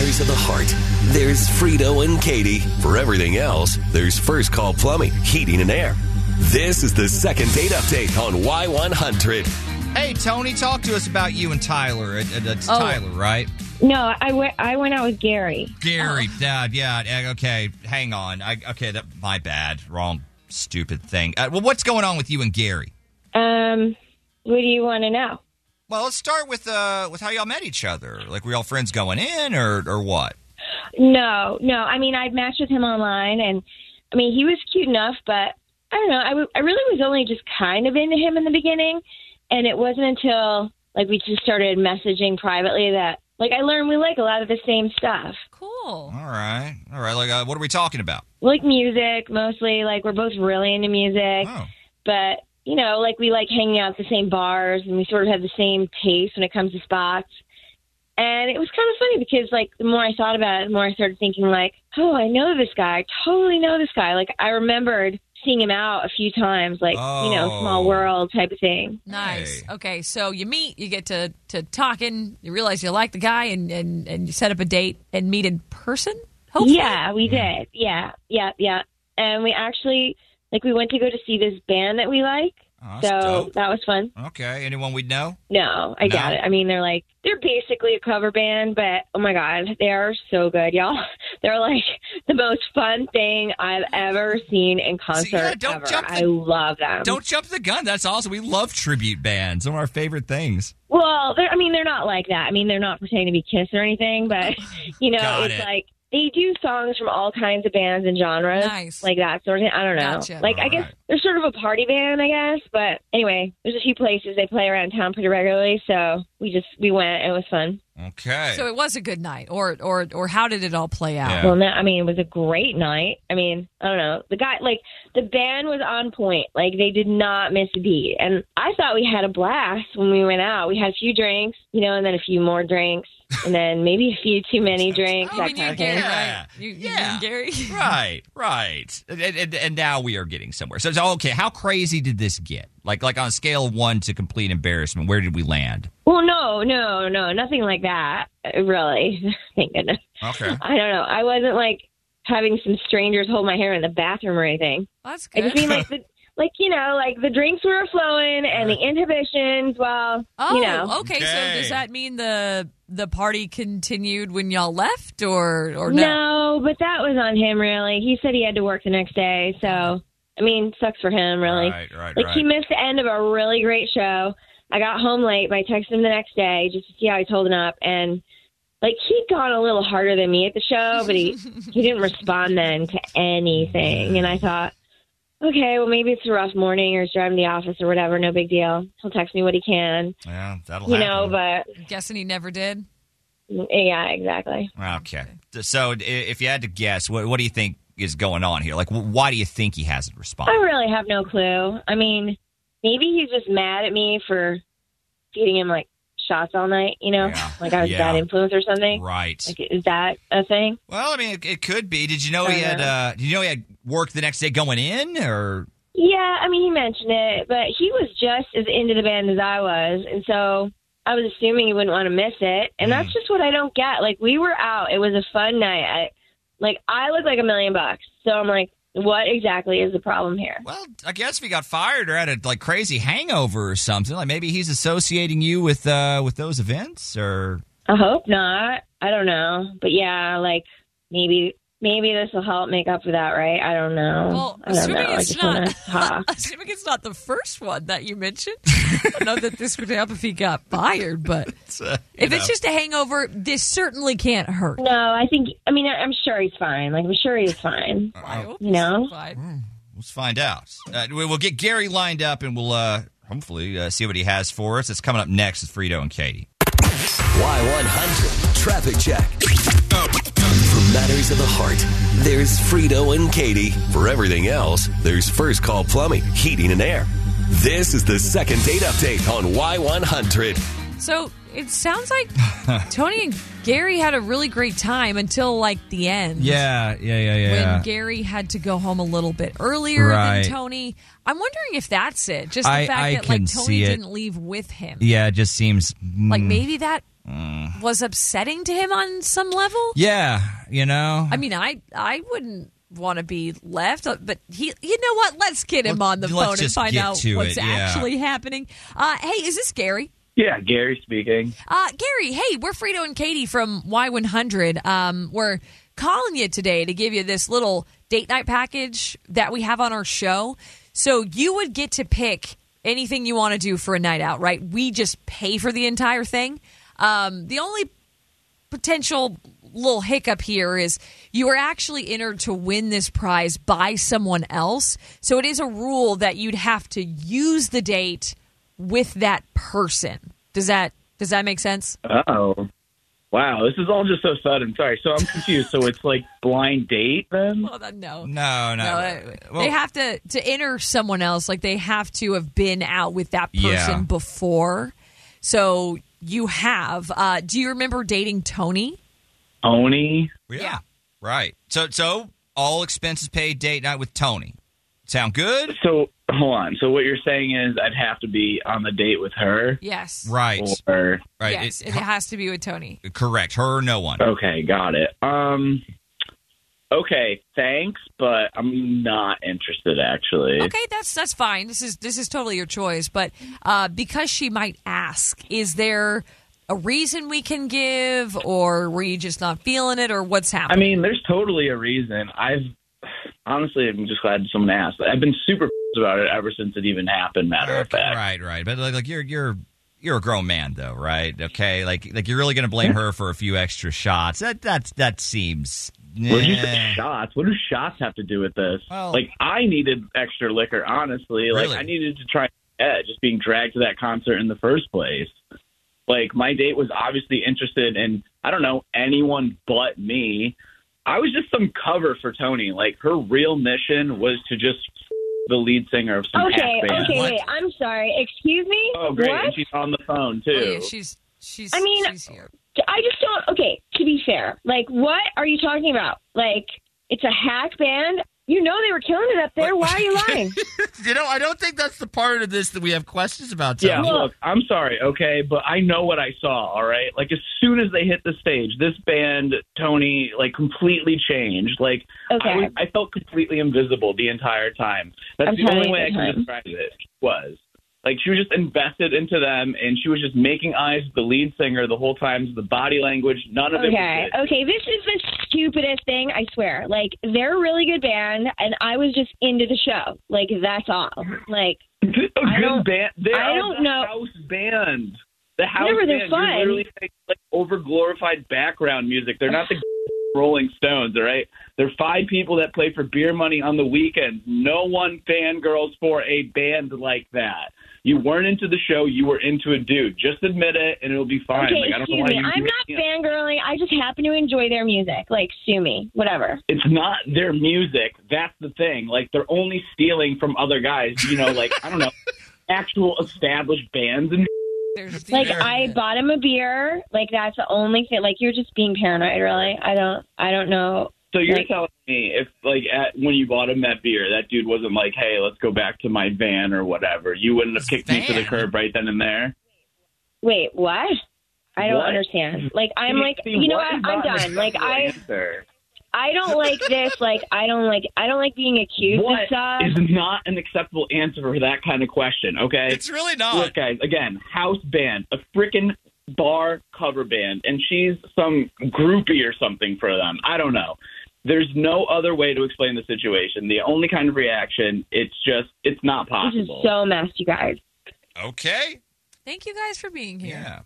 matters of the heart, there's Frito and Katie. For everything else, there's First Call Plumbing, Heating and Air. This is the second date update on Y100. Hey, Toni, talk to us about you and Tyler. It- it- It's Oh. Tyler, right? No, I went. I went out with Gary. Gary, Dad, yeah, eh, okay, hang on. I, okay, that my bad. Wrong, stupid thing. Uh, well, what's going on with you and Gary? Um, what do you want to know? Well, let's start with uh with how y'all met each other. Like, were y'all friends going in, or or what? No, no. I mean, I'd matched with him online, and I mean, he was cute enough, but I don't know. I, w- I really was only just kind of into him in the beginning, and it wasn't until like we just started messaging privately that like I learned we like a lot of the same stuff, Cool. All right, all right. Like, uh, what are we talking about? like music mostly. Like we're both really into music, Oh, but you know, like we like hanging out at the same bars, and we sort of have the same taste when it comes to spots. And it was kind of funny because, like, the more I thought about it, the more I started thinking, like, oh, I know this guy. I totally know this guy. Like, I remembered seeing him out a few times, like, you know, Oh. small world type of thing. Nice. Hey. Okay, so you meet, you get to to talking, you realize you like the guy, and and and you set up a date and meet in person. Hopefully. Yeah, we did. Yeah, yeah, yeah. And we actually, like, we went to go to see this band that we like. Oh, so dope. that was fun. Okay, anyone we'd know? No, I No? got it. I mean, they're like they're basically a cover band, but oh my god, they are so good, y'all. They're like the most fun thing I've ever seen in concert yeah, don't ever. jump the- I love them. Don't jump the gun. That's awesome. We love tribute bands. One of our favorite things. Well, I mean, they're not like that. I mean, they're not pretending to be Kiss or anything, but you know, Got it's it. like they do songs from all kinds of bands and genres, Nice. like that sort of thing. I don't know. Gotcha. Like, I guess Alright. they're sort of a party band, I guess. But anyway, there's a few places they play around town pretty regularly, so we just we went. It was fun. Okay. So it was a good night, or or or how did it all play out? Yeah. Well, no, I mean, it was a great night. I mean, I don't know. The guy, like, the band was on point. Like, they did not miss a beat. And I thought we had a blast when we went out. We had a few drinks, you know, and then a few more drinks, and then maybe a few too many drinks, Oh, that you kind of thing. Gary, Yeah. right? You, you Yeah. knew Gary. right, right. And, and, and now we are getting somewhere. So, so, okay, how crazy did this get? Like, like on a scale of one to complete embarrassment, where did we land? Well, no, no, no, nothing like that, uh, really. Thank goodness. Okay. I don't know. I wasn't, like, having some strangers hold my hair in the bathroom or anything. That's good. I good. just mean, like, the. Like you know, like the drinks were flowing and the inhibitions. Well, oh, you know, okay. So does that mean the the party continued when y'all left, or or no? No, but that was on him, really. He said he had to work the next day. So, I mean, sucks for him, really. Right, right, like, right. he missed the end of a really great show. I got home late, but I texted him the next day just to see how he's holding up. And, like, he'd gone a little harder than me at the show, but he, he didn't respond then to anything. And I thought, okay, well, maybe it's a rough morning or he's driving to the office or whatever. No big deal. He'll text me what he can, Yeah, that'll you happen. know, but Guessing he never did. yeah, exactly. Okay. So, if you had to guess, what, what do you think is going on here? Like, why do you think he hasn't responded? I really have no clue. I mean, maybe he's just mad at me for feeding him like shots all night. You know, Yeah. like I was Yeah. bad influence or something. Right. Like, is that a thing? Well, I mean, it, it could be. Did you know he I had? know. Uh, did you know he had work the next day going in, or Yeah, I mean, he mentioned it, but he was just as into the band as I was, and so I was assuming he wouldn't want to miss it. And that's just what I don't get. Like, we were out; it was a fun night. I, like, I look like a million bucks, so I'm like, what exactly is the problem here? Well, I guess if he got fired or had a like crazy hangover or something, like maybe he's associating you with uh with those events or I hope not. I don't know, but yeah, like maybe maybe this will help make up for that, right? I don't know. Well, I don't assuming know. I it's just want not, to talk. assuming it's not the first one that you mentioned. I don't know that this would help if he got fired, but uh, if it's just a hangover, this certainly can't hurt. No, I think. I mean, I'm sure he's fine. Like I'm sure he's fine. I hope You know? fine. let's find out. Uh, we- we'll get Gary lined up and we'll uh hopefully uh, see what he has for us. It's coming up next with Frito and Katie. Y100 Traffic Check. For matters of the heart, there's Frito and Katie. For everything else, there's First Call Plumbing, Heating and Air. This is the second date update on Y100. So it sounds like Toni and Gary had a really great time until like the end. Yeah, yeah, yeah, yeah. When Gary had to go home a little bit earlier Right. than Toni. I'm wondering if that's it. Just the I- fact I that like Toni didn't leave with him. yeah, it just seems Like mm. maybe that was upsetting to him on some level. Yeah, you know. I mean, I I wouldn't want to be left, uh, but he, you know what? Let's get him on the let's phone and find out what's it, yeah. actually happening. Uh, hey, is this Gary? Yeah, Gary speaking. Uh, Gary, hey, we're Frito and Katie from Y100. Um, we're calling you today to give you this little date night package that we have on our show. So you would get to pick anything you want to do for a night out, right? We just pay for the entire thing. Um, the only potential little hiccup here is you are actually entered to win this prize by someone else. So it is a rule that you'd have to use the date with that person. Does that does that make sense? Oh, wow. This is all just so sudden. Sorry. So I'm confused. so it's like blind date then? Well, no. no, no. No, Well, they have to to enter someone else. Like they have to have been out with that person Yeah. before. So you have. Uh, do you remember dating Toni? Oni? yeah, right. So, so all expenses paid date night with Toni. Sound good? So hold on. So what you're saying is I'd have to be on the date with her? Yes. Right, Or right. Yes, It- it has to be with Toni. correct. Her or no one. okay, got it. Um okay, thanks, but I'm not interested actually. Okay, that's that's fine. This is this is totally your choice. But uh, because she might ask, is there a reason we can give, or were you just not feeling it, or what's happening? I mean, there's totally a reason. I've honestly I'm just glad someone asked. I've been super about it ever since it even happened, matter of fact. right, right. But like, like you're you're you're a grown man though, right? Okay, like like you're really gonna blame her for a few extra shots. That that that seems. What did you say? Shots? What do shots have to do with this? Well- like, I needed extra liquor, honestly. Really? Like, I needed to try yeah, just being dragged to that concert in the first place. Like, my date was obviously interested in, I don't know, anyone but me. I was just some cover for Toni. Like, her real mission was to just the lead singer of some Okay, band. okay, What? wait. I'm sorry. Excuse me. Oh, great. What? And she's on the phone, too. Oh, yeah, she's she's. I mean- she's here. I just don't. Okay, to be fair, like, what are you talking about? Like, it's a hack band. You know they were killing it up there. Why are you lying? You know, I don't think that's the part of this that we have questions about. Yeah, look, I'm sorry, okay, but I know what I saw, all right? Like, as soon as they hit the stage, this band, Toni, like, completely changed. Like, Okay. I, was, I felt completely invisible the entire time. That's I'm the only way I can describe it, was. Like, she was just invested into them, and she was just making eyes with the lead singer the whole time. The body language, none of it Okay, okay. This is the stupidest thing. I swear. Like, they're a really good band, and I was just into the show. Like, that's all. Like, a I good don't- band. They I don't the know. house band. The house Whatever, they're band. fun. You're literally like, like over glorified background music. They're not the Rolling Stones, all right? They're five people that play for beer money on the weekends. No one fangirls for a band like that. You weren't into the show. You were into a dude. Just admit it, and it'll be fine. okay, like, I don't know excuse why me. you I'm not fangirling. I just happen to enjoy their music. Like, sue me. Whatever. it's not their music. That's the thing. Like they're only stealing from other guys. You know, like I don't know, actual established bands and There's Like, I bought him a beer. Like, that's the only thing. Like, you're just being paranoid, really. I don't. I don't know. So you're Like- telling me if like at, when you bought him that beer, that dude wasn't like, "Hey, let's go back to my van or whatever." You wouldn't have kicked me to the curb right then and there. Wait, what? I don't What? understand. Like, I'm like, see, you know what I'm done. Like, I. answer? I don't like this. Like I don't like I don't like being accused What of stuff. is not an acceptable answer for that kind of question? Okay, It's really not. look, guys. Again, house band, a freaking bar cover band, and she's some groupie or something for them. I don't know. There's no other way to explain the situation. The only kind of reaction, it's just, it's not possible. this is so messed, you guys. Okay. Thank you guys for being here. Yeah.